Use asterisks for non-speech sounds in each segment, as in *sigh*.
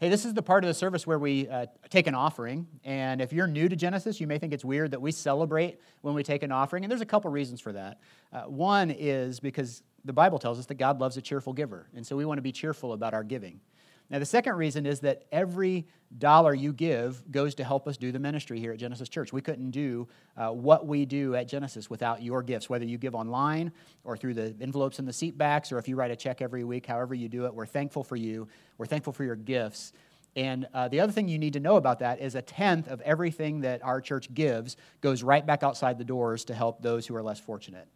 Hey, this is the part of the service where we uh, take an offering. And if you're new to Genesis, you may think it's weird that we celebrate when we take an offering. And there's a couple reasons for that. Uh, one is because the Bible tells us that God loves a cheerful giver. And so we want to be cheerful about our giving. Now, the second reason is that every dollar you give goes to help us do the ministry here at Genesis Church. We couldn't do uh, what we do at Genesis without your gifts, whether you give online or through the envelopes in the seat backs or if you write a check every week, however you do it. We're thankful for you. We're thankful for your gifts. And uh, the other thing you need to know about that is a tenth of everything that our church gives goes right back outside the doors to help those who are less fortunate.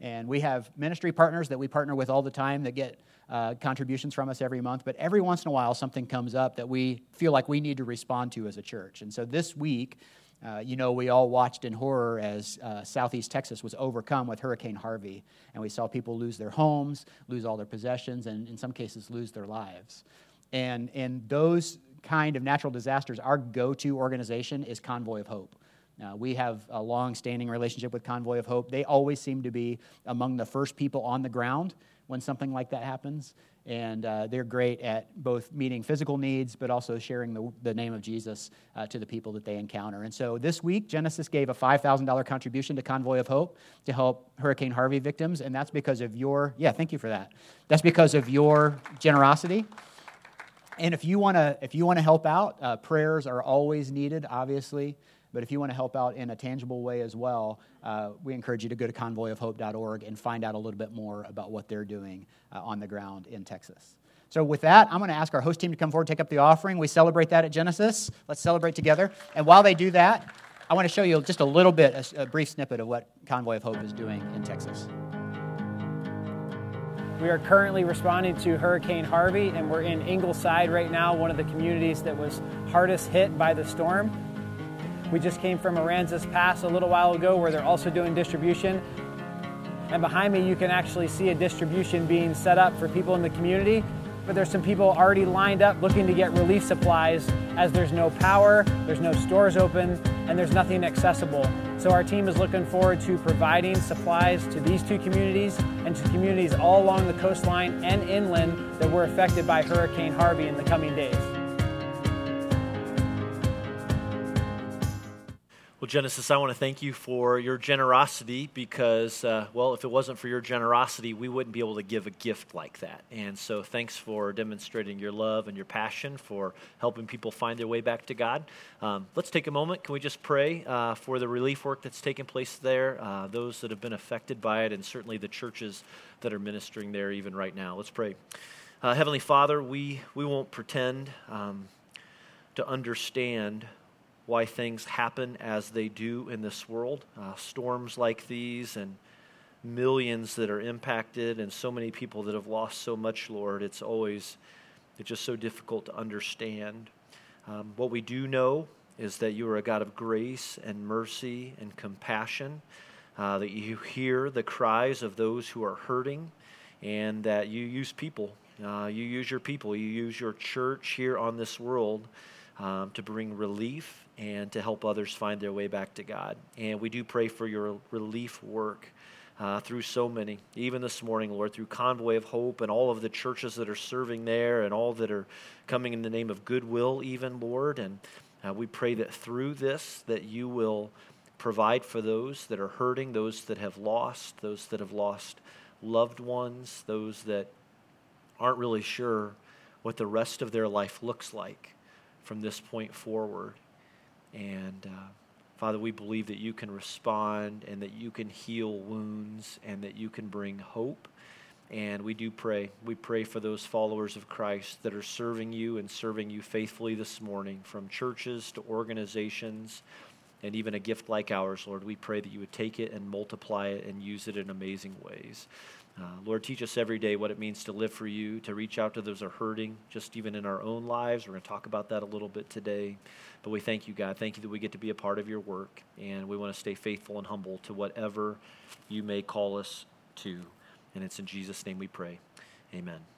And we have ministry partners that we partner with all the time that get uh, contributions from us every month, but every once in a while something comes up that we feel like we need to respond to as a church. And so this week, uh, you know, we all watched in horror as uh, Southeast Texas was overcome with Hurricane Harvey. And we saw people lose their homes, lose all their possessions, and in some cases, lose their lives. And in those kind of natural disasters, our go to organization is Convoy of Hope. Uh, we have a long standing relationship with Convoy of Hope. They always seem to be among the first people on the ground when something like that happens. And uh, they're great at both meeting physical needs, but also sharing the, the name of Jesus uh, to the people that they encounter. And so this week, Genesis gave a $5,000 contribution to Convoy of Hope to help Hurricane Harvey victims. And that's because of your, yeah, thank you for that. That's because of your generosity. And if you want to if you want to help out, uh, prayers are always needed, obviously. But if you want to help out in a tangible way as well, uh, we encourage you to go to convoyofhope.org and find out a little bit more about what they're doing uh, on the ground in Texas. So, with that, I'm going to ask our host team to come forward, take up the offering. We celebrate that at Genesis. Let's celebrate together. And while they do that, I want to show you just a little bit, a, a brief snippet of what Convoy of Hope is doing in Texas. We are currently responding to Hurricane Harvey, and we're in Ingleside right now, one of the communities that was hardest hit by the storm. We just came from Aransas Pass a little while ago where they're also doing distribution. And behind me, you can actually see a distribution being set up for people in the community. But there's some people already lined up looking to get relief supplies as there's no power, there's no stores open, and there's nothing accessible. So our team is looking forward to providing supplies to these two communities and to communities all along the coastline and inland that were affected by Hurricane Harvey in the coming days. Well, Genesis, I want to thank you for your generosity because, uh, well, if it wasn't for your generosity, we wouldn't be able to give a gift like that. And so, thanks for demonstrating your love and your passion for helping people find their way back to God. Um, let's take a moment. Can we just pray uh, for the relief work that's taking place there, uh, those that have been affected by it, and certainly the churches that are ministering there even right now? Let's pray. Uh, Heavenly Father, we, we won't pretend um, to understand why things happen as they do in this world. Uh, storms like these and millions that are impacted and so many people that have lost so much, Lord, it's always it's just so difficult to understand. Um, what we do know is that you are a God of grace and mercy and compassion, uh, that you hear the cries of those who are hurting, and that you use people. Uh, you use your people, you use your church here on this world um, to bring relief and to help others find their way back to God. And we do pray for your relief work. Uh, through so many, even this morning, Lord, through Convoy of Hope and all of the churches that are serving there and all that are coming in the name of goodwill, even, Lord. And uh, we pray that through this, that you will provide for those that are hurting, those that have lost, those that have lost loved ones, those that aren't really sure what the rest of their life looks like from this point forward. And uh, Father, we believe that you can respond and that you can heal wounds and that you can bring hope. And we do pray. We pray for those followers of Christ that are serving you and serving you faithfully this morning, from churches to organizations and even a gift like ours, Lord. We pray that you would take it and multiply it and use it in amazing ways. Uh, Lord, teach us every day what it means to live for you, to reach out to those who are hurting, just even in our own lives. We're going to talk about that a little bit today. But we thank you, God. Thank you that we get to be a part of your work, and we want to stay faithful and humble to whatever you may call us to. And it's in Jesus' name we pray. Amen.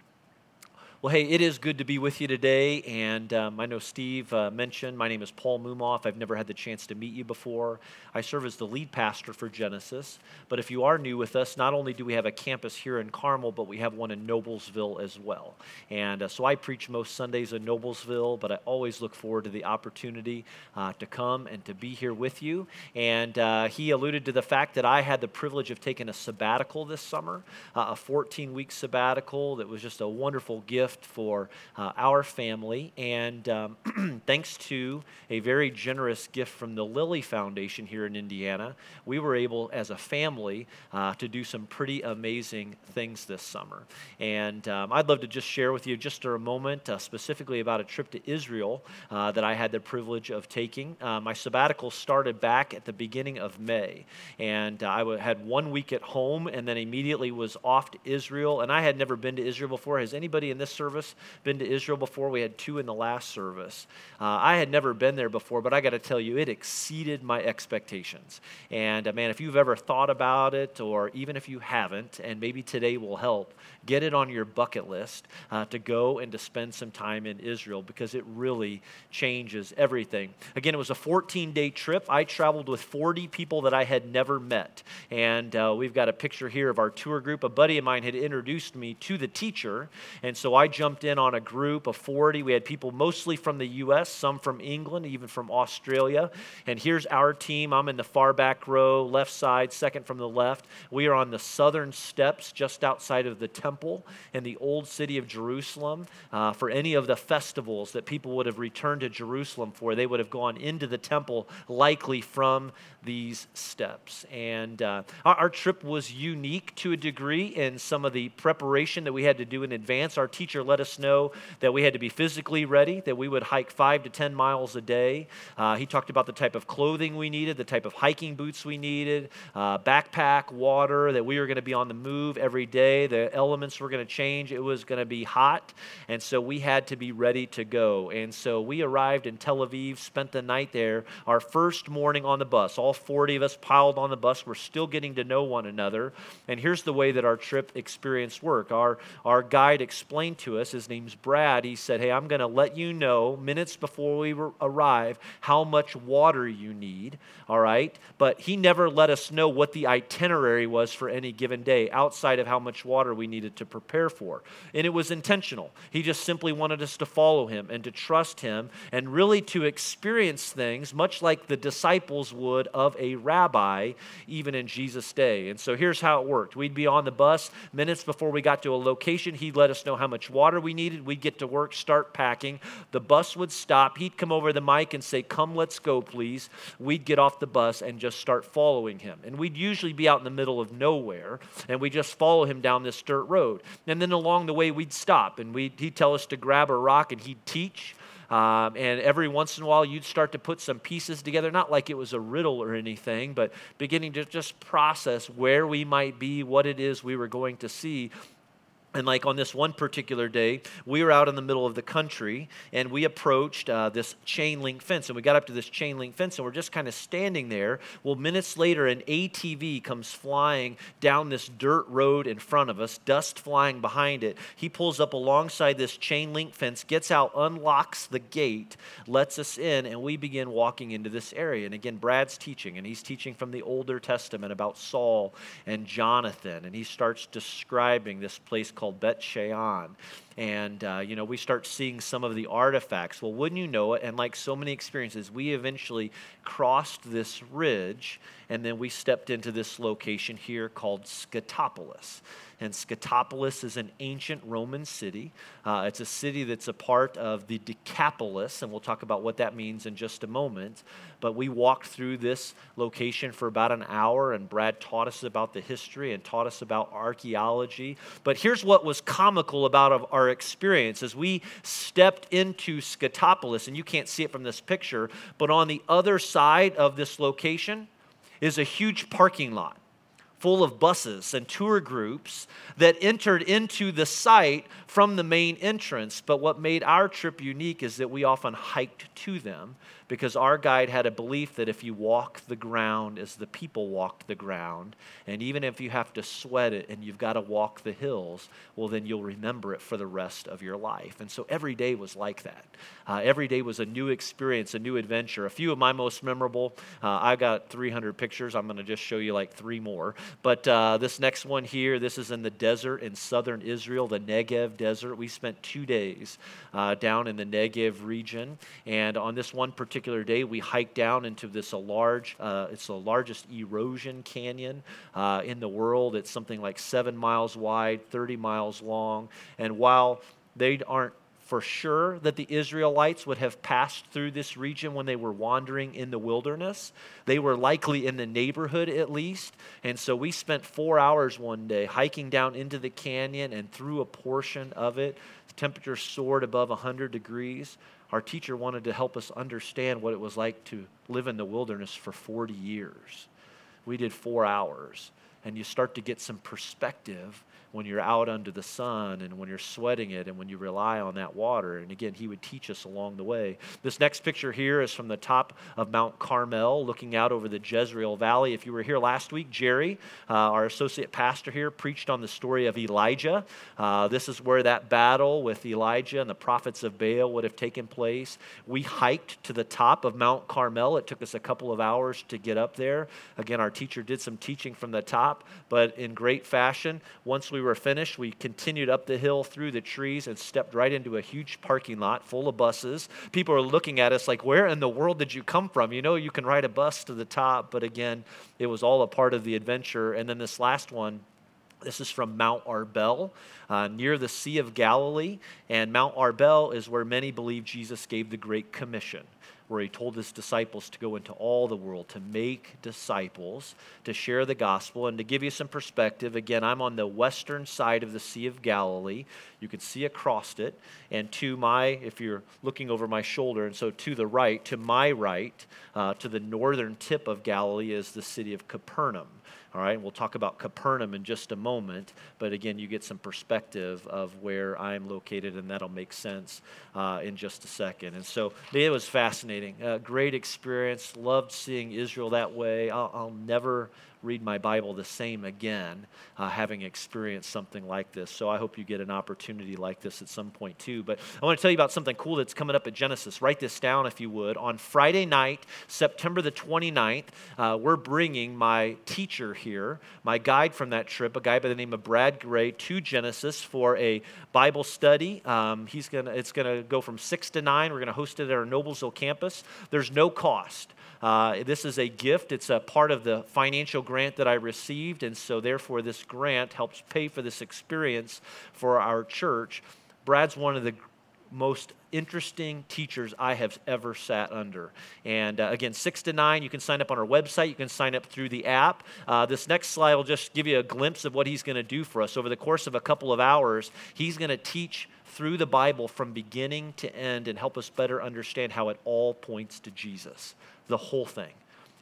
Well, hey, it is good to be with you today. And um, I know Steve uh, mentioned my name is Paul Mumoff. I've never had the chance to meet you before. I serve as the lead pastor for Genesis. But if you are new with us, not only do we have a campus here in Carmel, but we have one in Noblesville as well. And uh, so I preach most Sundays in Noblesville, but I always look forward to the opportunity uh, to come and to be here with you. And uh, he alluded to the fact that I had the privilege of taking a sabbatical this summer, uh, a 14 week sabbatical that was just a wonderful gift gift for uh, our family. And um, *clears throat* thanks to a very generous gift from the Lilly Foundation here in Indiana, we were able, as a family, uh, to do some pretty amazing things this summer. And um, I'd love to just share with you just for a moment, uh, specifically about a trip to Israel uh, that I had the privilege of taking. Uh, my sabbatical started back at the beginning of May, and uh, I w- had one week at home and then immediately was off to Israel. And I had never been to Israel before. Has anybody in this service? been to Israel before. We had two in the last service. Uh, I had never been there before, but I got to tell you, it exceeded my expectations. And uh, man, if you've ever thought about it, or even if you haven't, and maybe today will help, get it on your bucket list uh, to go and to spend some time in Israel because it really changes everything. Again, it was a 14 day trip. I traveled with 40 people that I had never met. And uh, we've got a picture here of our tour group. A buddy of mine had introduced me to the teacher. And so I jumped in on a group of 40. We had people mostly from the U.S., some from England, even from Australia. And here's our team. I'm in the far back row, left side, second from the left. We are on the southern steps just outside of the temple temple in the old city of Jerusalem uh, for any of the festivals that people would have returned to Jerusalem for. They would have gone into the temple, likely from these steps. And uh, our, our, trip was unique to a degree in some of the preparation that we had to do in advance. Our teacher let us know that we had to be physically ready, that we would hike five to 10 miles a day. Uh, he talked about the type of clothing we needed, the type of hiking boots we needed, uh, backpack, water, that we were going to be on the move every day, the elements were going to change. It was going to be hot. And so we had to be ready to go. And so we arrived in Tel Aviv, spent the night there. Our first morning on the bus, all 40 of us piled on the bus. We're still getting to know one another. And here's the way that our trip experience worked. Our, our guide explained to us, his name's Brad. He said, Hey, I'm going to let you know minutes before we arrive how much water you need. All right. But he never let us know what the itinerary was for any given day outside of how much water we needed to prepare for. And it was intentional. He just simply wanted us to follow him and to trust him and really to experience things much like the disciples would of a rabbi, even in Jesus' day. And so here's how it worked we'd be on the bus minutes before we got to a location. He'd let us know how much water we needed. We'd get to work, start packing. The bus would stop. He'd come over the mic and say, Come, let's go, please. We'd get off the bus and just start following him. And we'd usually be out in the middle of nowhere and we just follow him down this dirt road. And then along the way, we'd stop and we'd, he'd tell us to grab a rock and he'd teach. Um, and every once in a while, you'd start to put some pieces together, not like it was a riddle or anything, but beginning to just process where we might be, what it is we were going to see and like on this one particular day, we were out in the middle of the country and we approached uh, this chain link fence. And we got up to this chain link fence and we're just kind of standing there. Well, minutes later, an ATV comes flying down this dirt road in front of us, dust flying behind it. He pulls up alongside this chain link fence, gets out, unlocks the gate, lets us in, and we begin walking into this area. And again, Brad's teaching, and he's teaching from the Older Testament about Saul and Jonathan. And he starts describing this place called called Bet Shean. And, uh, you know, we start seeing some of the artifacts. Well, wouldn't you know it? And like so many experiences, we eventually crossed this ridge and then we stepped into this location here called Scythopolis. And Scythopolis is an ancient Roman city. Uh, it's a city that's a part of the Decapolis, and we'll talk about what that means in just a moment. But we walked through this location for about an hour, and Brad taught us about the history and taught us about archaeology. But here's what was comical about our experience as we stepped into Scythopolis, and you can't see it from this picture, but on the other side of this location is a huge parking lot full of buses and tour groups that entered into the site from the main entrance. But what made our trip unique is that we often hiked to them because our guide had a belief that if you walk the ground as the people walked the ground, and even if you have to sweat it and you've got to walk the hills, well, then you'll remember it for the rest of your life. And so every day was like that. Uh, every day was a new experience, a new adventure. A few of my most memorable, uh, I got 300 pictures. I'm going to just show you like three more. But uh, this next one here, this is in the desert in southern Israel, the Negev desert. We spent two days uh, down in the Negev region. And on this one particular particular day, we hiked down into this a large, uh, it's the largest erosion canyon uh, in the world. It's something like seven miles wide, 30 miles long. And while they aren't for sure that the Israelites would have passed through this region when they were wandering in the wilderness. They were likely in the neighborhood at least. And so we spent four hours one day hiking down into the canyon and through a portion of it. The temperature soared above 100 degrees our teacher wanted to help us understand what it was like to live in the wilderness for 40 years. We did four hours, and you start to get some perspective when you're out under the sun and when you're sweating it and when you rely on that water. And again, he would teach us along the way. This next picture here is from the top of Mount Carmel, looking out over the Jezreel Valley. If you were here last week, Jerry, uh, our associate pastor here, preached on the story of Elijah. Uh, this is where that battle with Elijah and the prophets of Baal would have taken place. We hiked to the top of Mount Carmel. It took us a couple of hours to get up there. Again, our teacher did some teaching from the top, but in great fashion. Once we were finished, we continued up the hill through the trees and stepped right into a huge parking lot full of buses. People are looking at us like, Where in the world did you come from? You know, you can ride a bus to the top, but again, it was all a part of the adventure. And then this last one, this is from Mount Arbel, uh, near the Sea of Galilee. And Mount Arbel is where many believe Jesus gave the Great Commission where he told his disciples to go into all the world, to make disciples, to share the gospel. And to give you some perspective, again, I'm on the western side of the Sea of Galilee. You can see across it. And to my, if you're looking over my shoulder, and so to the right, to my right, uh, to the northern tip of Galilee is the city of Capernaum. All right, we'll talk about Capernaum in just a moment, but again, you get some perspective of where I'm located, and that'll make sense uh, in just a second. And so it was fascinating, uh, great experience. Loved seeing Israel that way. I'll, I'll never read my Bible the same again, uh, having experienced something like this. So I hope you get an opportunity like this at some point too. But I want to tell you about something cool that's coming up at Genesis. Write this down if you would. On Friday night, September the 29th, uh, we're bringing my teacher here, my guide from that trip, a guy by the name of Brad Gray, to Genesis for a Bible study. Um, he's gonna, it's going to go from 6 to 9. We're going to host it at our Noblesville campus. There's no cost. Uh, this is a gift. It's a part of the financial grant that I received, and so therefore this grant helps pay for this experience for our church. Brad's one of the most interesting teachers I have ever sat under. And uh, again, 6 to 9, you can sign up on our website. You can sign up through the app. Uh, this next slide will just give you a glimpse of what he's going to do for us. Over the course of a couple of hours, he's going to teach through the Bible from beginning to end and help us better understand how it all points to Jesus the whole thing.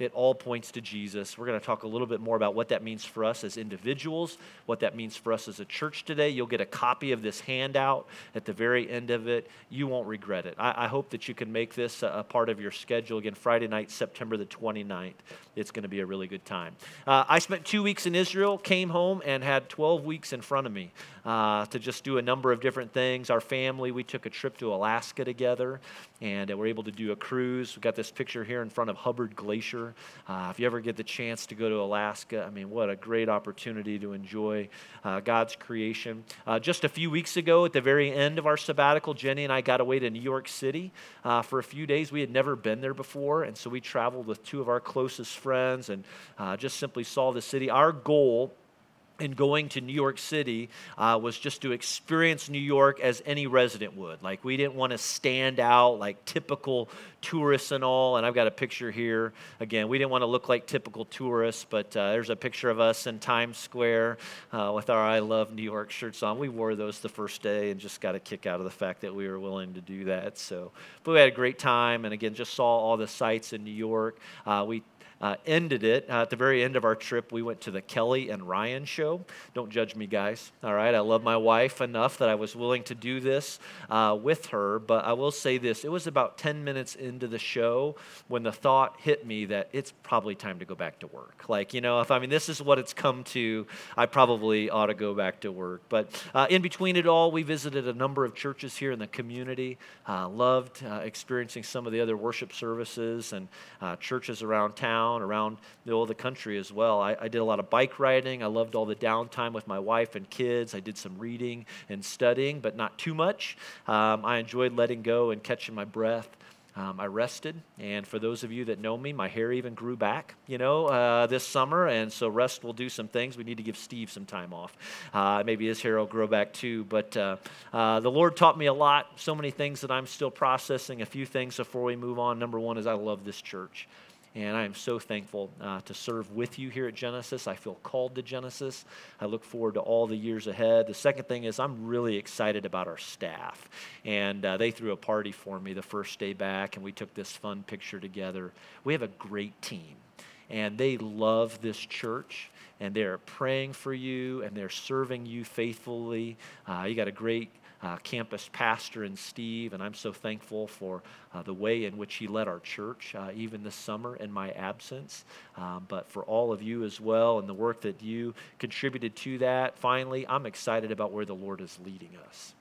It all points to Jesus. We're going to talk a little bit more about what that means for us as individuals, what that means for us as a church today. You'll get a copy of this handout at the very end of it. You won't regret it. I, I hope that you can make this a, a, part of your schedule. Again, Friday night, September the 29th. It's going to be a really good time. Uh, I spent two weeks in Israel, came home, and had 12 weeks in front of me uh, to just do a number of different things. Our family, we took a trip to Alaska together, and we're able to do a cruise. We've got this picture here in front of Hubbard Glacier. Uh, if you ever get the chance to go to Alaska, I mean, what a great opportunity to enjoy uh, God's creation. Uh, just a few weeks ago, at the very end of our sabbatical, Jenny and I got away to New York City uh, for a few days. We had never been there before, and so we traveled with two of our closest friends and uh, just simply saw the city. Our goal in going to New York City uh, was just to experience New York as any resident would. Like, we didn't want to stand out like typical tourists and all. And I've got a picture here. Again, we didn't want to look like typical tourists, but uh, there's a picture of us in Times Square uh, with our I Love New York shirts on. We wore those the first day and just got a kick out of the fact that we were willing to do that. So, but we had a great time. And again, just saw all the sights in New York. Uh, we uh, ended it. Uh, at the very end of our trip, we went to the Kelly and Ryan show. Don't judge me, guys. All right, I love my wife enough that I was willing to do this uh, with her. But I will say this: it was about 10 minutes into the show when the thought hit me that it's probably time to go back to work. Like, you know, if I mean this is what it's come to, I probably ought to go back to work. But uh, in between it all, we visited a number of churches here in the community. Uh, loved uh, experiencing some of the other worship services and churches around town, around the, the country as well. I, I, did a lot of bike riding. I loved all the downtime with my wife and kids. I did some reading and studying, but not too much. Um, I enjoyed letting go and catching my breath. Um, I rested, and for those of you that know me, my hair even grew back, you know, uh, this summer, and so rest will do some things. We need to give Steve some time off. Uh, maybe his hair will grow back too, but uh, uh the Lord taught me a lot, so many things that I'm still processing. A few things before we move on. Number one is I love this church. And I am so thankful uh, to serve with you here at Genesis. I feel called to Genesis. I look forward to all the years ahead. The second thing is, I'm really excited about our staff. And uh, they threw a party for me the first day back, and we took this fun picture together. We have a great team, and they love this church and they're praying for you and they're serving you faithfully. Uh, you got a great uh, campus pastor and Steve, and I'm so thankful for uh, the way in which he led our church, uh, even this summer in my absence. Um, but for all of you as well, and the work that you contributed to that. Finally, I'm excited about where the Lord is leading us.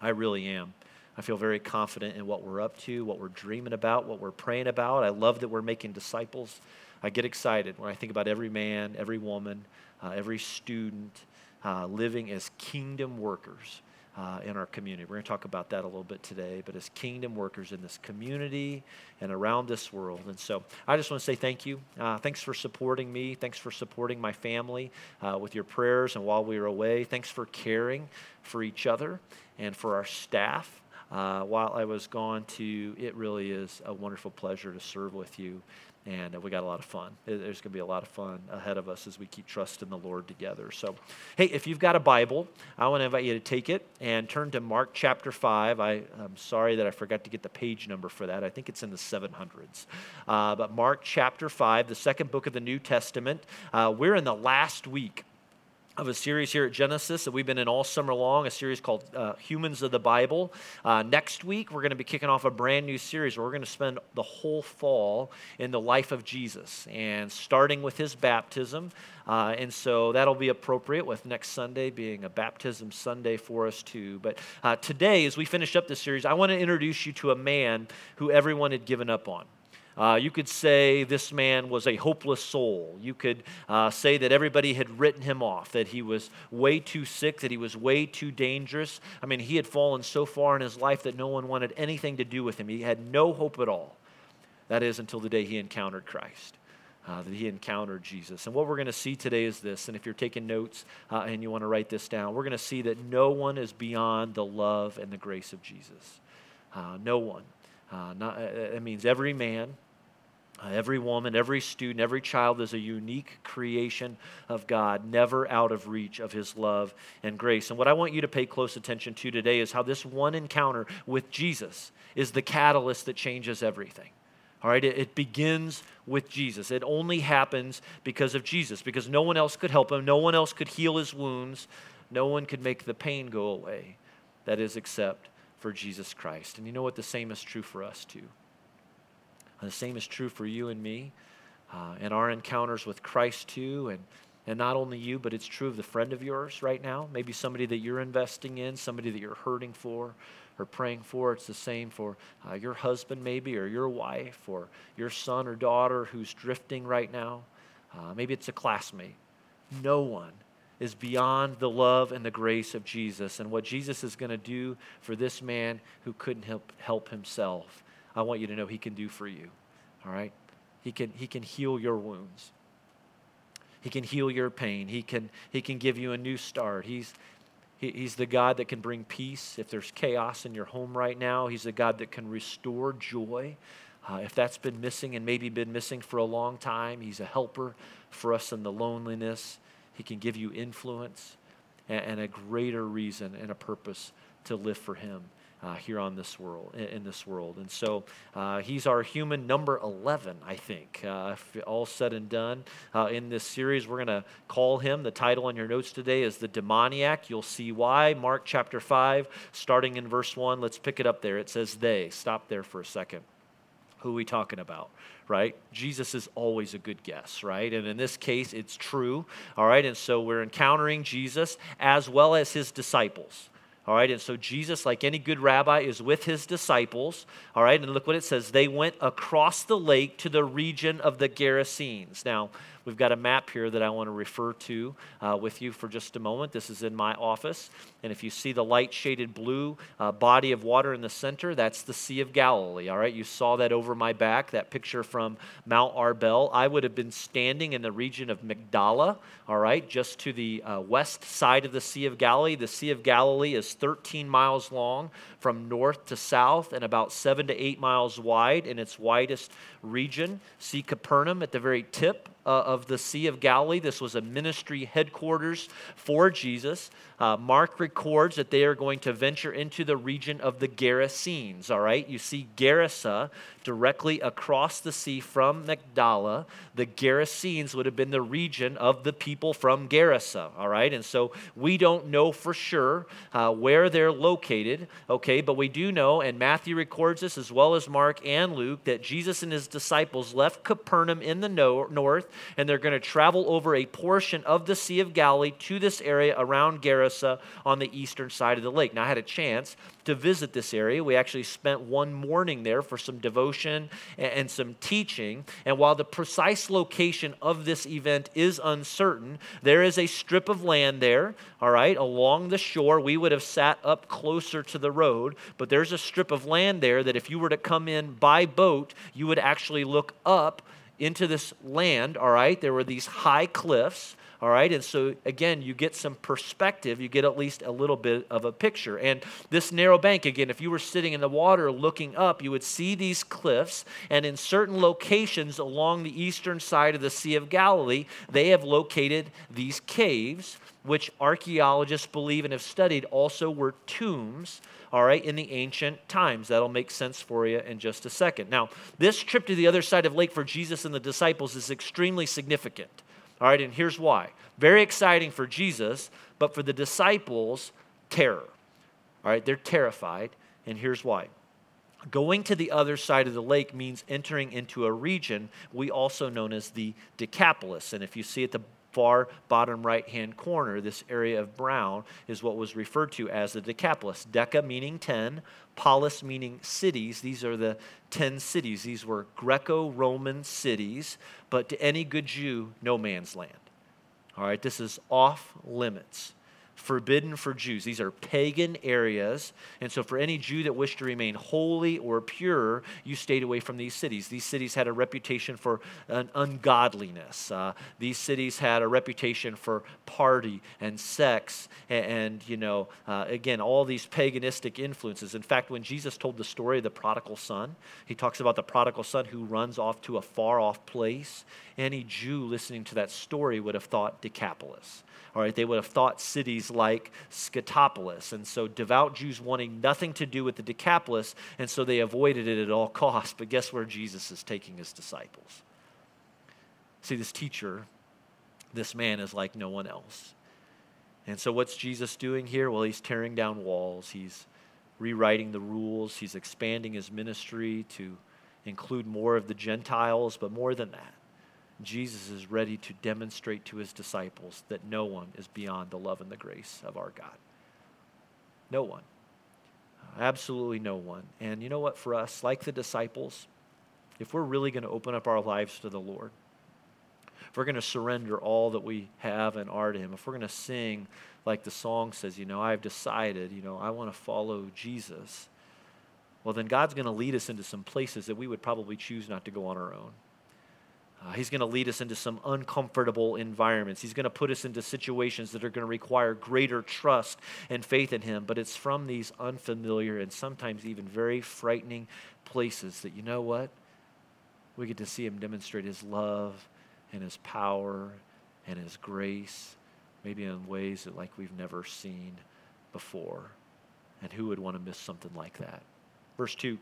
I really am. I feel very confident in what we're up to, what we're dreaming about, what we're praying about. I love that we're making disciples. I get excited when I think about every man, every woman, uh, every student uh, living as kingdom workers uh, in our community. We're going to talk about that a little bit today, but as kingdom workers in this community and around this world. And so I just want to say thank you. Uh, thanks for supporting me. Thanks for supporting my family uh, with your prayers and while we were away. Thanks for caring for each other and for our staff. Uh, while I was gone to, it really is a wonderful pleasure to serve with you and we got a lot of fun. There's going to be a lot of fun ahead of us as we keep trusting the Lord together. So, hey, if you've got a Bible, I want to invite you to take it and turn to Mark chapter 5. I, am sorry that I forgot to get the page number for that. I think it's in the 700s. Uh, but Mark chapter 5, the second book of the New Testament. Uh, we're in the last week of a series here at Genesis that we've been in all summer long, a series called uh, Humans of the Bible. Uh, next week, we're going to be kicking off a brand new series where we're going to spend the whole fall in the life of Jesus and starting with his baptism. Uh, and so that'll be appropriate with next Sunday being a baptism Sunday for us, too. But uh, today, as we finish up this series, I want to introduce you to a man who everyone had given up on. Uh, you could say this man was a hopeless soul. You could uh, say that everybody had written him off, that he was way too sick, that he was way too dangerous. I mean, he had fallen so far in his life that no one wanted anything to do with him. He had no hope at all. That is until the day he encountered Christ. Uh, that he encountered Jesus. And what we're going to see today is this. And if you're taking notes uh, and you want to write this down, we're going to see that no one is beyond the love and the grace of Jesus. Uh, no one. Uh, not, uh, it means every man, uh, Uh, every woman, every student, every child is a unique creation of God, never out of reach of His love and grace. And what I want you to pay close attention to today is how this one encounter with Jesus is the catalyst that changes everything. All right, it, it, begins with Jesus. It only happens because of Jesus, because no one else could help him, no one else could heal his wounds, no one could make the pain go away. That is, except for Jesus Christ. And you know what? The same is true for us too. The same is true for you and me uh, and our encounters with Christ too. And, and not only you, but it's true of the friend of yours right now. Maybe somebody that you're investing in, somebody that you're hurting for or praying for. It's the same for uh, your husband, maybe, or your wife, or your son or daughter who's drifting right now. Uh, maybe it's a classmate. No one is beyond the love and the grace of Jesus and what Jesus is going to do for this man who couldn't help, help himself. I want you to know he can do for you. All right? He can, he can heal your wounds. He can heal your pain. He can, he can give you a new start. He's, he, he's the God that can bring peace. If there's chaos in your home right now, He's the God that can restore joy. Uh, if that's been missing and maybe been missing for a long time, He's a helper for us in the loneliness. He can give you influence and, and a greater reason and a purpose to live for Him. Uh, here on this world, in, this world. And so uh, he's our human number 11, I think. Uh, all said and done uh, in this series, we're going to call him. The title on your notes today is The Demoniac. You'll see why. Mark chapter 5, starting in verse 1. Let's pick it up there. It says, They. Stop there for a second. Who are we talking about? right? Jesus is always a good guess, right? And in this case, it's true, all right? And so we're encountering Jesus as well as his disciples. All right, and so Jesus, like any good rabbi, is with his disciples. All right, and look what it says. They went across the lake to the region of the Gerasenes. Now, We've got a map here that I want to refer to uh, with you for just a moment. This is in my office. And if you see the light shaded blue uh, body of water in the center, that's the Sea of Galilee. All right, you saw that over my back, that picture from Mount Arbel. I would have been standing in the region of Magdala, all right, just to the uh, west side of the Sea of Galilee. The Sea of Galilee is 13 miles long from north to south and about seven to eight miles wide in its widest region. See Capernaum at the very tip uh, of the Sea of Galilee. This was a ministry headquarters for Jesus. Uh, Mark records that they are going to venture into the region of the Gerasenes. All right, you see Gerasa directly across the sea from Magdala. The Gerasenes would have been the region of the people from Gerasa. All right, and so we don't know for sure uh, where they're located. Okay, but we do know, and Matthew records this as well as Mark and Luke, that Jesus and his disciples left Capernaum in the no- north, and they're going to travel over a portion of the Sea of Galilee to this area around Gerasa on the eastern side of the lake. Now, I had a chance to visit this area. We actually spent one morning there for some devotion and, some teaching. And while the precise location of this event is uncertain, there is a strip of land there, all right, along the shore. We would have sat up closer to the road, but there's a strip of land there that if you were to come in by boat, you would actually look up into this land, all right? There were these high cliffs. All right, and so again, you get some perspective, you get at least a little bit of a picture. And this narrow bank, again, if you were sitting in the water looking up, you would see these cliffs, and in certain locations along the eastern side of the Sea of Galilee, they have located these caves, which archaeologists believe and have studied also were tombs all right, in the ancient times. That'll make sense for you in just a second. Now, this trip to the other side of lake for Jesus and the disciples is extremely significant. All right, and here's why. Very exciting for Jesus, but for the disciples, terror. All right, they're terrified, and here's why. Going to the other side of the lake means entering into a region we also known as the Decapolis. And if you see at the far bottom right hand corner, this area of brown is what was referred to as the Decapolis. Deca meaning 10, polis meaning cities. These are the 10 cities. These were Greco Roman cities, but to any good Jew, no man's land. All right, this is off limits forbidden for Jews. These are pagan areas. And so, for any Jew that wished to remain holy or pure, you stayed away from these cities. These cities had a reputation for an ungodliness. Uh, these cities had a reputation for party and sex and, and you know, uh, again, all these paganistic influences. In fact, when Jesus told the story of the prodigal son, he talks about the prodigal son who runs off to a far off place. Any Jew listening to that story would have thought Decapolis. All right, they would have thought cities like Scythopolis. And so devout Jews wanting nothing to do with the Decapolis, and so they avoided it at all costs. But guess where Jesus is taking his disciples? See, this teacher, this man is like no one else. And so what's Jesus doing here? Well, he's tearing down walls. He's rewriting the rules. He's expanding his ministry to include more of the Gentiles, but more than that, Jesus is ready to demonstrate to his disciples that no one is beyond the love and the grace of our God. No one. Absolutely no one. And you know what, for us, like the disciples, if we're really going to open up our lives to the Lord, if we're going to surrender all that we have and are to Him, if we're going to sing like the song says, you know, I've decided, you know, I want to follow Jesus, well, then God's going to lead us into some places that we would probably choose not to go on our own. Uh, he's going to lead us into some uncomfortable environments. He's going to put us into situations that are going to require greater trust and faith in Him. But it's from these unfamiliar and sometimes even very frightening places that, you know what? We get to see Him demonstrate His love and His power and His grace, maybe in ways that like we've never seen before. And who would want to miss something like that? Verse 2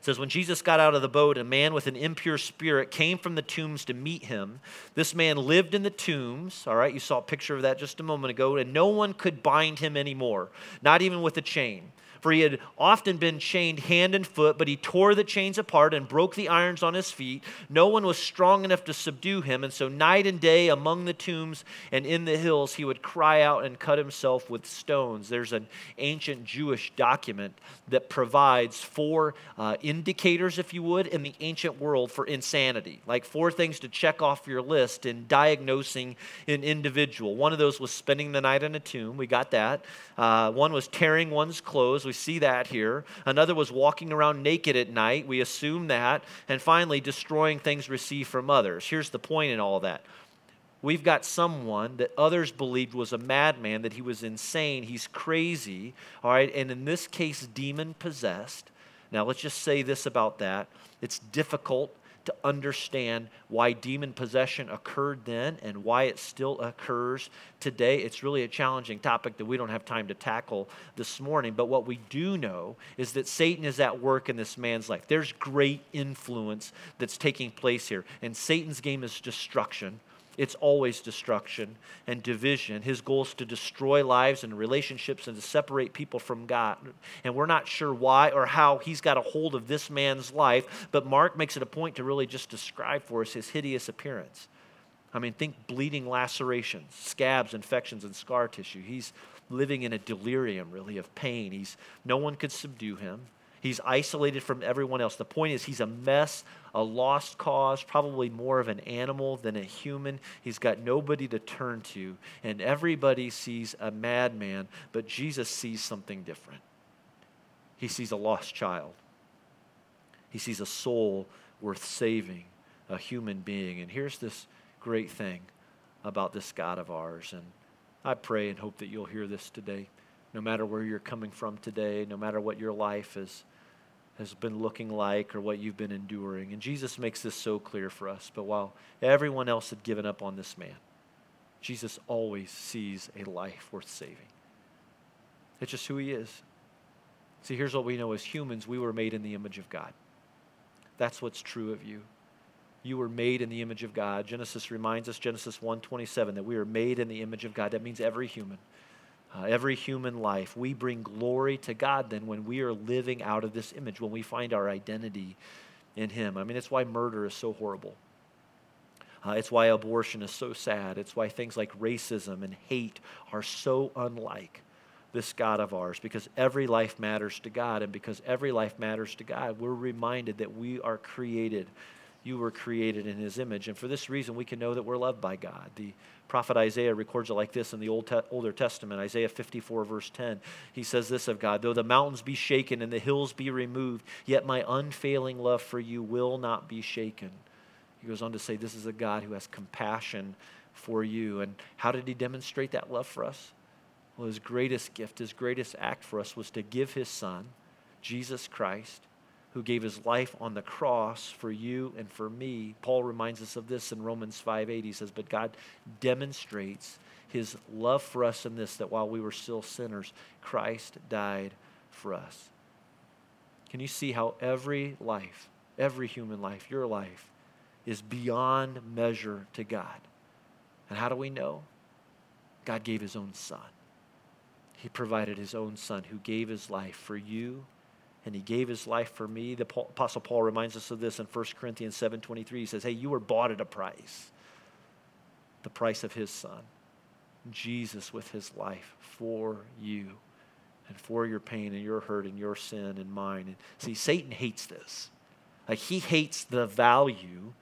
says, When Jesus got out of the boat, a man with an impure spirit came from the tombs to meet him. This man lived in the tombs. All right, you saw a picture of that just a moment ago, and no one could bind him anymore, not even with a chain for he had often been chained hand and foot, but he tore the chains apart and broke the irons on his feet. No one was strong enough to subdue him, and so night and day among the tombs and in the hills he would cry out and cut himself with stones. There's an ancient Jewish document that provides four uh, indicators, if you would, in the ancient world for insanity, like four things to check off your list in diagnosing an individual. One of those was spending the night in a tomb. We got that. Uh, one was tearing one's clothes. We see that here. Another was walking around naked at night. We assume that. And finally, destroying things received from others. Here's the point in all that. We've got someone that others believed was a madman, that he was insane, he's crazy, all right, and in this case, demon possessed. Now, let's just say this about that. It's difficult to understand why demon possession occurred then and why it still occurs today. It's really a challenging topic that we don't have time to tackle this morning. But what we do know is that Satan is at work in this man's life. There's great influence that's taking place here. And Satan's game is destruction. It's always destruction and division. His goal is to destroy lives and relationships and to separate people from God. And we're not sure why or how he's got a hold of this man's life, but Mark makes it a point to really just describe for us his hideous appearance. I mean, think bleeding lacerations, scabs, infections, and scar tissue. He's living in a delirium, really, of pain. He's, no one could subdue him. He's isolated from everyone else. The point is, he's a mess, a lost cause, probably more of an animal than a human. He's got nobody to turn to, and everybody sees a madman, but Jesus sees something different. He sees a lost child, he sees a soul worth saving, a human being. And here's this great thing about this God of ours. And I pray and hope that you'll hear this today no matter where you're coming from today, no matter what your life is has been looking like or what you've been enduring. And Jesus makes this so clear for us. But while everyone else had given up on this man, Jesus always sees a life worth saving. It's just who he is. See, here's what we know as humans we were made in the image of God. That's what's true of you. You were made in the image of God. Genesis reminds us, Genesis 1:27, that we are made in the image of God. That means every human uh, every human life. We bring glory to God then when we are living out of this image, when we find our identity in Him. I mean, it's why murder is so horrible. Uh, it's why abortion is so sad. It's why things like racism and hate are so unlike this God of ours because every life matters to God. And because every life matters to God, we're reminded that we are created. You were created in His image. And for this reason, we can know that we're loved by God. The prophet Isaiah records it like this in the Old Te- Older Testament, Isaiah 54, verse 10. He says this of God Though the mountains be shaken and the hills be removed, yet my unfailing love for you will not be shaken. He goes on to say, This is a God who has compassion for you. And how did he demonstrate that love for us? Well, his greatest gift, his greatest act for us was to give his son, Jesus Christ, who gave his life on the cross for you and for me. Paul reminds us of this in Romans 5:8. He says, "But God demonstrates his love for us in this that while we were still sinners, Christ died for us." Can you see how every life, every human life, your life is beyond measure to God? And how do we know? God gave his own son. He provided his own son who gave his life for you and he gave his life for me. The apostle Paul reminds us of this in 1 Corinthians 7:23. He says, "Hey, you were bought at a price. The price of his son. Jesus with his life for you and for your pain and your hurt and your sin and mine." And see, Satan hates this. Like he hates the value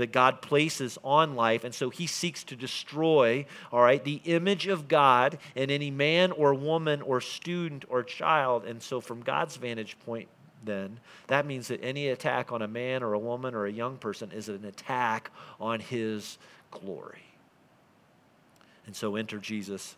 that God places on life. And so he seeks to destroy, all right, the image of God in any man or woman or student or child. And so, from God's vantage point, then, that means that any attack on a man or a woman or a young person is an attack on his glory. And so, enter Jesus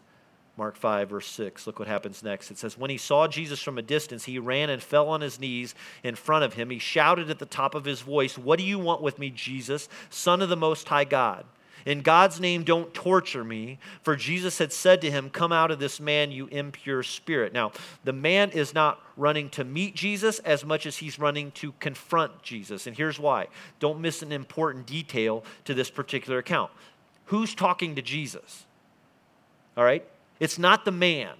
Mark 5, verse 6. Look what happens next. It says, When he saw Jesus from a distance, he ran and fell on his knees in front of him. He shouted at the top of his voice, What do you want with me, Jesus, Son of the Most High God? In God's name, don't torture me. For Jesus had said to him, Come out of this man, you impure spirit. Now, the man is not running to meet Jesus as much as he's running to confront Jesus. And here's why. Don't miss an important detail to this particular account. Who's talking to Jesus? All right? It's not the man.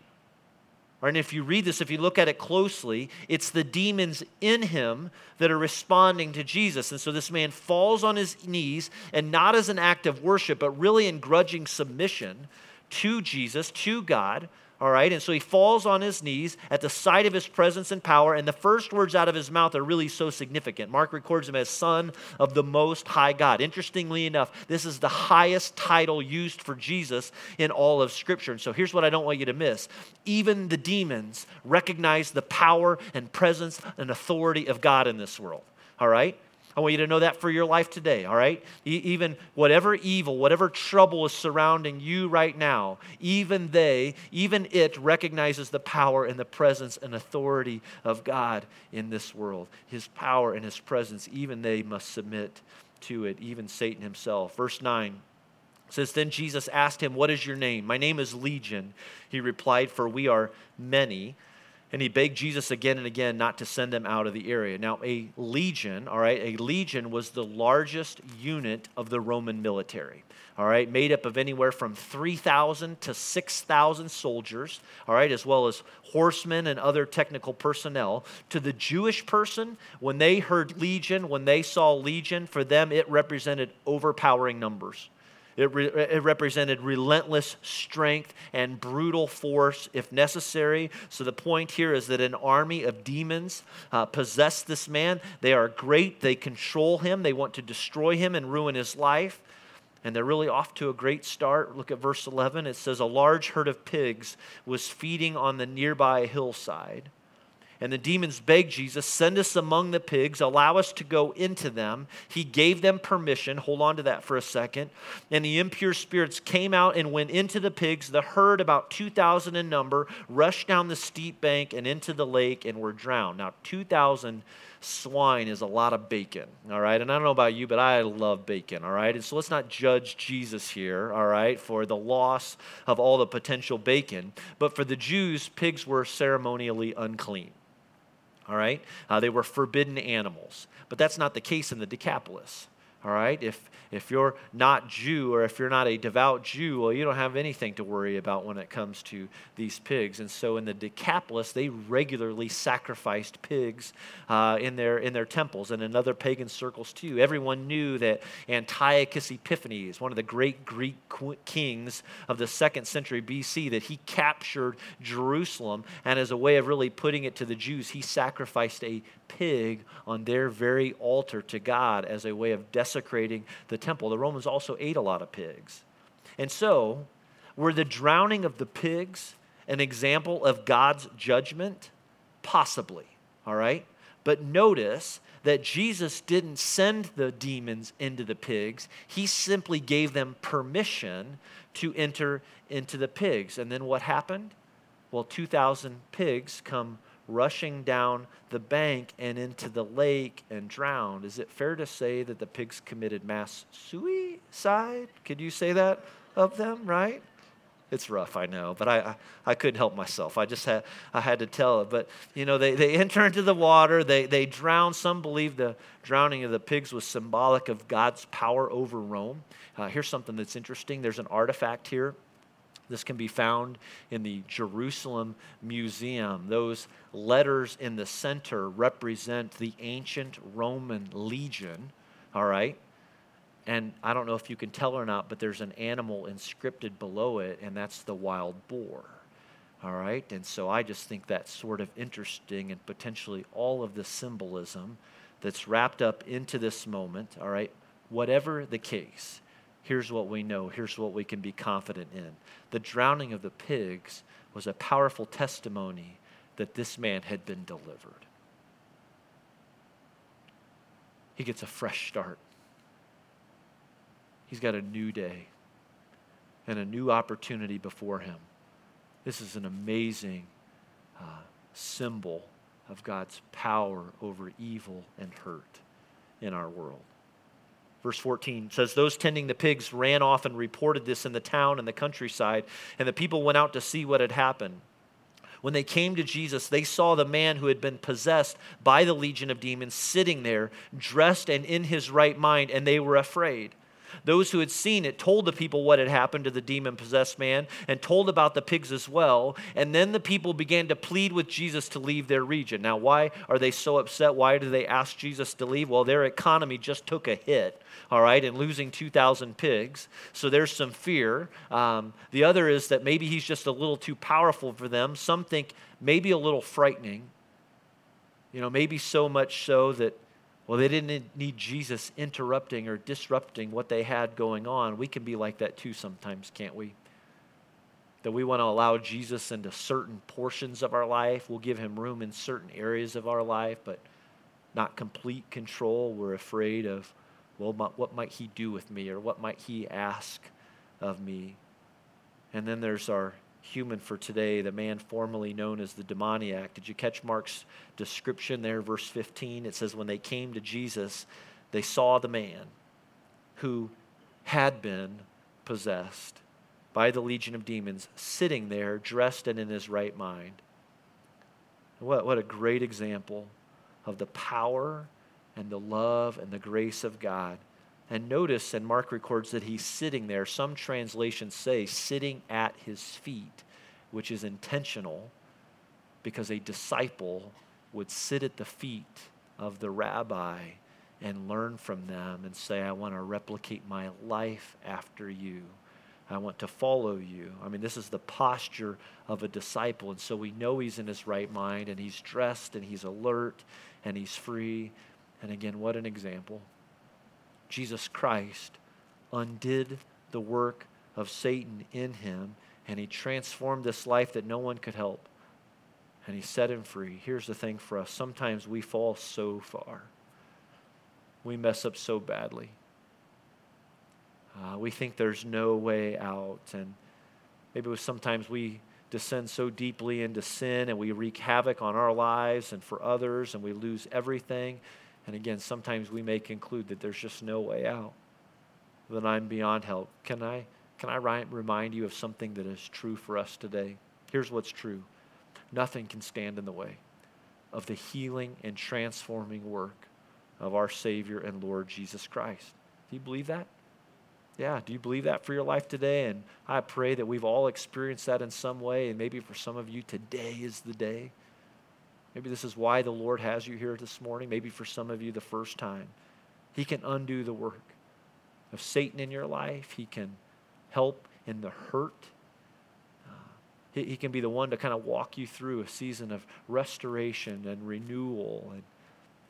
And if you read this, if you look at it closely, it's the demons in him that are responding to Jesus. And so this man falls on his knees, and not as an act of worship, but really in grudging submission to Jesus, to God, all right, and so he falls on his knees at the sight of his presence and power, and the first words out of his mouth are really so significant. Mark records him as Son of the Most High God. Interestingly enough, this is the highest title used for Jesus in all of Scripture. And so here's what I don't want you to miss even the demons recognize the power and presence and authority of God in this world. All right? I want you to know that for your life today, all right? even whatever evil, whatever trouble is surrounding you right now, even they, even it recognizes the power and the presence and authority of God in this world. His power and his presence, even they must submit to it, even Satan himself. Verse 9 says, Then Jesus asked him, What is your name? My name is Legion. He replied, For we are many and he begged Jesus again and again not to send them out of the area. Now, a legion, all right, a legion was the largest unit of the Roman military, all right, made up of anywhere from 3,000 to 6,000 soldiers, all right, as well as horsemen and other technical personnel. To the Jewish person, when they heard legion, when they saw legion, for them it represented overpowering numbers. It, re- it, represented relentless strength and brutal force if necessary. So, the point here is that an army of demons uh, possess this man. They are great, they control him, they want to destroy him and ruin his life. And they're really off to a great start. Look at verse 11. It says, A large herd of pigs was feeding on the nearby hillside. And the demons begged Jesus, Send us among the pigs, allow us to go into them. He gave them permission. Hold on to that for a second. And the impure spirits came out and went into the pigs. The herd, about 2,000 in number, rushed down the steep bank and into the lake and were drowned. Now, 2,000 swine is a lot of bacon, all right? And I don't know about you, but I love bacon, all right? And so let's not judge Jesus here, all right, for the loss of all the potential bacon. But for the Jews, pigs were ceremonially unclean all right? Uh, they were forbidden animals. But that's not the case in the Decapolis, all right? If, if you're not Jew or if you're not a devout Jew, well, you don't have anything to worry about when it comes to these pigs. And so in the Decapolis, they regularly sacrificed pigs uh, in, their, in their temples and in other pagan circles too. Everyone knew that Antiochus Epiphanes, one of the great Greek kings of the second century BC, that he captured Jerusalem. And as a way of really putting it to the Jews, he sacrificed a pig on their very altar to God as a way of desecrating the temple. The Romans also ate a lot of pigs. And so, were the drowning of the pigs an example of God's judgment? Possibly, all right? But notice that Jesus didn't send the demons into the pigs, he simply gave them permission to enter into the pigs. And then what happened? Well, 2,000 pigs come rushing down the bank and into the lake and drowned. Is it fair to say that the pigs committed mass suicide? Could you say that of them, right? It's rough, I know, but I, I, I, couldn't help myself. I just had, I had to tell it. But, you know, they, they *laughs* enter into the water, they, they drown. Some believe the drowning of the pigs was symbolic of God's power over Rome. Uh, here's something that's interesting there's an artifact here this can be found in the Jerusalem Museum. Those letters in the center represent the ancient Roman legion, all right? And I don't know if you can tell or not, but there's an animal inscripted below it, and that's the wild boar. All right? And so I just think that's sort of interesting and potentially all of the symbolism that's wrapped up into this moment. All right? Whatever the case, here's what we know, here's what we can be confident in. The drowning of the pigs was a powerful testimony that this man had been delivered. He gets a fresh start. He's got a new day and a new opportunity before him. This is an amazing uh, symbol of God's power over evil and hurt in our world. Verse 14 says, Those tending the pigs ran off and reported this in the town and the countryside, and the people went out to see what had happened. When they came to Jesus, they saw the man who had been possessed by the legion of demons sitting there, dressed and in his right mind, and they were afraid. Those who had seen it told the people what had happened to the demon possessed man and told about the pigs as well. And then the people began to plead with Jesus to leave their region. Now, why are they so upset? Why do they ask Jesus to leave? Well, their economy just took a hit, all right, and losing 2,000 pigs. So there's some fear. Um, the other is that maybe he's just a little too powerful for them. Some think maybe a little frightening. You know, maybe so much so that well, they didn't need Jesus interrupting or disrupting what they had going on. We can be like that too sometimes, can't we? That we want to allow Jesus into certain portions of our life. We'll give him room in certain areas of our life, but not complete control. We're afraid of, well, what might he do with me or what might he ask of me? And then there's our human for today, the man formerly known as the demoniac. Did you catch Mark's description there, verse 15? It says, When they came to Jesus, they saw the man who had been possessed by the legion of demons sitting there, dressed and in his right mind. What, what a great example of the power and the love and the grace of God and notice, and Mark records that he's sitting there. Some translations say sitting at his feet, which is intentional because a disciple would sit at the feet of the rabbi and learn from them and say, I want to replicate my life after you. I want to follow you. I mean, this is the posture of a disciple. And so we know he's in his right mind and he's dressed and he's alert and he's free. And again, what an example. Jesus Christ undid the work of Satan in him, and he transformed this life that no one could help. And he set him free. Here's the thing for us sometimes we fall so far, we mess up so badly. Uh, we think there's no way out. And maybe sometimes we descend so deeply into sin and we wreak havoc on our lives and for others and we lose everything. And again, sometimes we may conclude that there's just no way out, that I'm beyond help. Can I, can I remind you of something that is true for us today? Here's what's true nothing can stand in the way of the healing and transforming work of our Savior and Lord Jesus Christ. Do you believe that? Yeah, do you believe that for your life today? And I pray that we've all experienced that in some way. And maybe for some of you, today is the day Maybe this is why the Lord has you here this morning. Maybe for some of you, the first time. He can undo the work of Satan in your life, He can help in the hurt. Uh, he, he, can be the one to kind of walk you through a season of restoration and renewal and,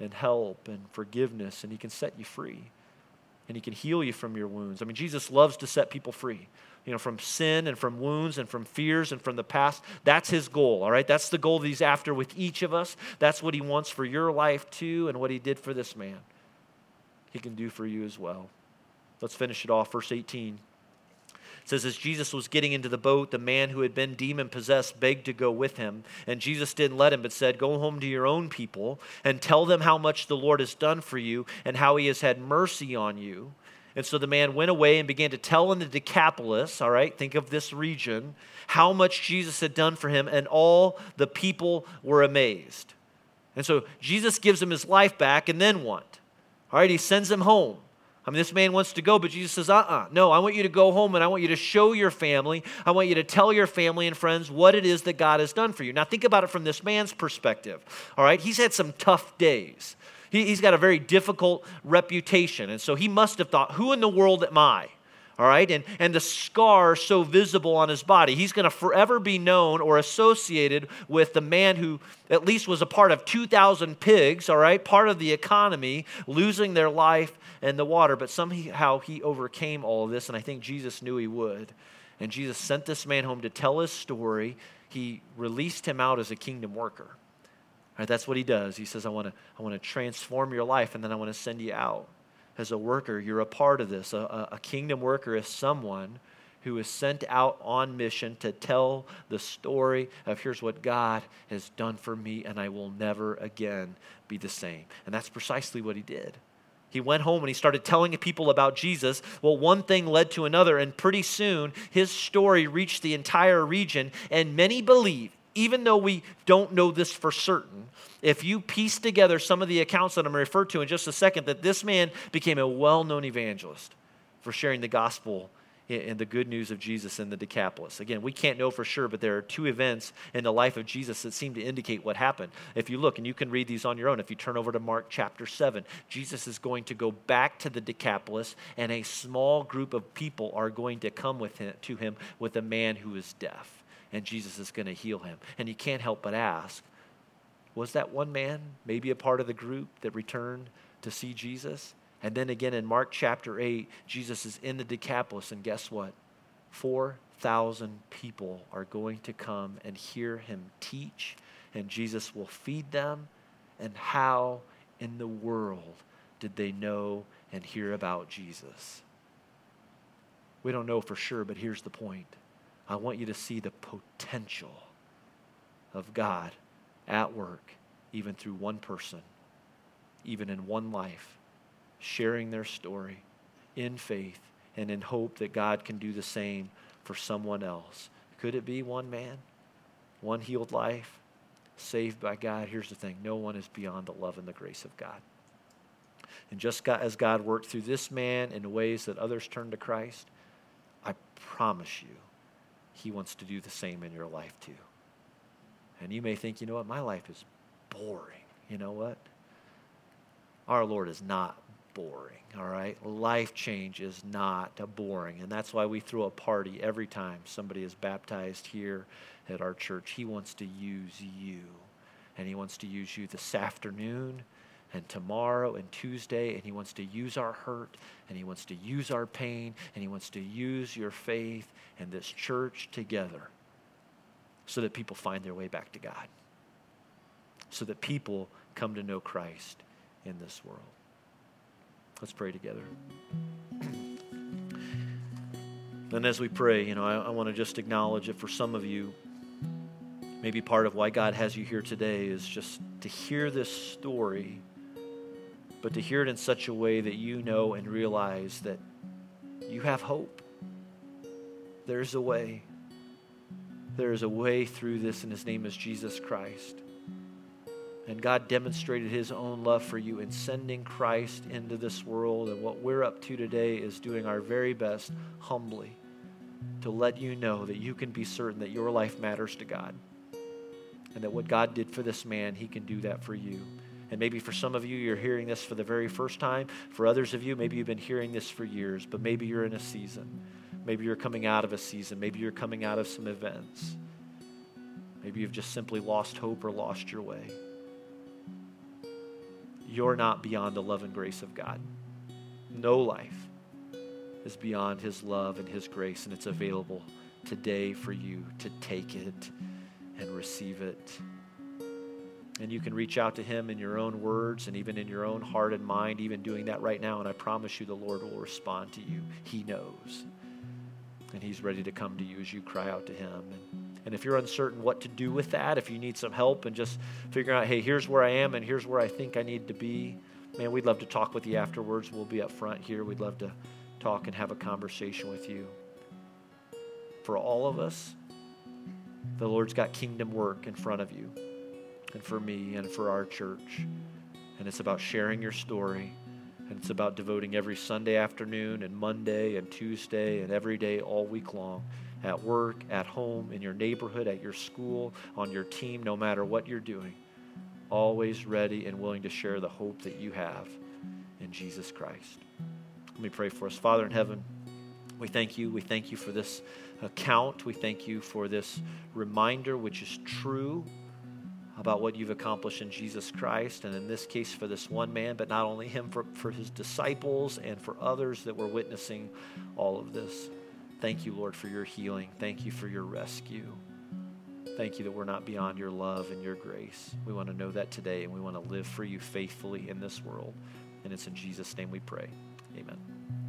and help and forgiveness, and He can set you free. And He can heal you from your wounds. I mean, Jesus loves to set people free you know, from sin and from wounds and from fears and from the past. That's his goal, all right? That's the goal that he's after with each of us. That's what he wants for your life too, and what he did for this man. He can do for you as well. Let's finish it off. Verse 18 it says, As Jesus was getting into the boat, the man who had been demon possessed begged to go with him. And Jesus didn't let him, but said, Go home to your own people and tell them how much the Lord has done for you and how he has had mercy on you. And so the man went away and began to tell in the Decapolis, all right, think of this region, how much Jesus had done for him, and all the people were amazed. And so Jesus gives him his life back, and then what? All right, he sends him home. I mean, this man wants to go, but Jesus says, uh uh-uh. uh No, I want you to go home and I want you to show your family. I want you to tell your family and friends what it is that God has done for you. Now, think about it from this man's perspective. All right, he's had some tough days. He, he's got a very difficult reputation. And so he must have thought, who in the world am I? All right, and, and the scar so visible on his body. He's going to forever be known or associated with the man who at least was a part of 2,000 pigs, all right, part of the economy, losing their life in the water. But somehow he overcame all of this, and I think Jesus knew he would. And Jesus sent this man home to tell his story. He released him out as a kingdom worker. All right, that's what he does. He says, I want to I wanna transform your life, and then I want to send you out. As a worker, you're a part of this. A, a, kingdom worker is someone who is sent out on mission to tell the story of here's what God has done for me, and I will never again be the same. And that's precisely what he did. He went home and he started telling people about Jesus. Well, one thing led to another, and pretty soon his story reached the entire region, and many believe, even though we don't know this for certain, if you piece together some of the accounts that I'm going to refer to in just a second, that this man became a well known evangelist for sharing the gospel and the good news of Jesus in the Decapolis. Again, we can't know for sure, but there are two events in the life of Jesus that seem to indicate what happened. If you look, and you can read these on your own, if you turn over to Mark chapter 7, Jesus is going to go back to the Decapolis, and a small group of people are going to come with him, to him with a man who is deaf, and Jesus is going to heal him. And you can't help but ask, was that one man maybe a part of the group that returned to see Jesus? And then again in Mark chapter 8, Jesus is in the Decapolis, and guess what? 4,000 people are going to come and hear him teach, and Jesus will feed them. And how in the world did they know and hear about Jesus? We don't know for sure, but here's the point. I want you to see the potential of God at work, even through one person, even in one life sharing their story in faith and in hope that God can do the same for someone else. Could it be one man, one healed life, saved by God? Here's the thing no one is beyond the love and the grace of God. And just as God worked through this man in ways that others turned to Christ, I promise you, he wants to do the same in your life too. And you may think, you know what, my life is boring. You know what? Our Lord is not boring, all right? Life change is not boring. And that's why we throw a party every time somebody is baptized here at our church. He wants to use you. And He wants to use you this afternoon and tomorrow and Tuesday. And He wants to use our hurt and He wants to use our pain and He wants to use your faith and this church together so that people find their way back to God, so that people come to know Christ in this world. Let's pray together. And as we pray, you know, I, I want to just acknowledge that for some of you, maybe part of why God has you here today is just to hear this story, but to hear it in such a way that you know and realize that you have hope. There's a way. There is a way through this, and His name is Jesus Christ. And God demonstrated his own love for you in sending Christ into this world. And what we're up to today is doing our very best humbly to let you know that you can be certain that your life matters to God. And that what God did for this man, he can do that for you. And maybe for some of you, you're hearing this for the very first time. For others of you, maybe you've been hearing this for years, but maybe you're in a season. Maybe you're coming out of a season. Maybe you're coming out of some events. Maybe you've just simply lost hope or lost your way you're not beyond the love and grace of God. No life is beyond His love and His grace, and it's available today for you to take it and receive it. And you can reach out to Him in your own words and even in your own heart and mind, even doing that right now. And I promise you, the Lord will respond to you. He knows. And He's ready to come to you as you cry out to Him. And and if you're uncertain what to do with that, if you need some help and just figuring out, hey, here's where I am and here's where I think I need to be, man, we'd love to talk with you afterwards. We'll be up front here. We'd love to talk and have a conversation with you. For all of us, the Lord's got kingdom work in front of you, and for me, and for our church. And it's about sharing your story, and it's about devoting every Sunday afternoon, and Monday, and Tuesday, and every day all week long at work, at home, in your neighborhood, at your school, on your team, no matter what you're doing. Always ready and willing to share the hope that you have in Jesus Christ. Let me pray for us. Father in heaven, we thank you. We thank you for this account. We thank you for this reminder, which is true about what you've accomplished in Jesus Christ, and in this case for this one man, but not only him, for, for his disciples and for others that were witnessing all of this. Thank you, Lord, for your healing. Thank you for your rescue. Thank you that we're not beyond your love and your grace. We want to know that today, and we want to live for you faithfully in this world. And it's in Jesus' name we pray. Amen.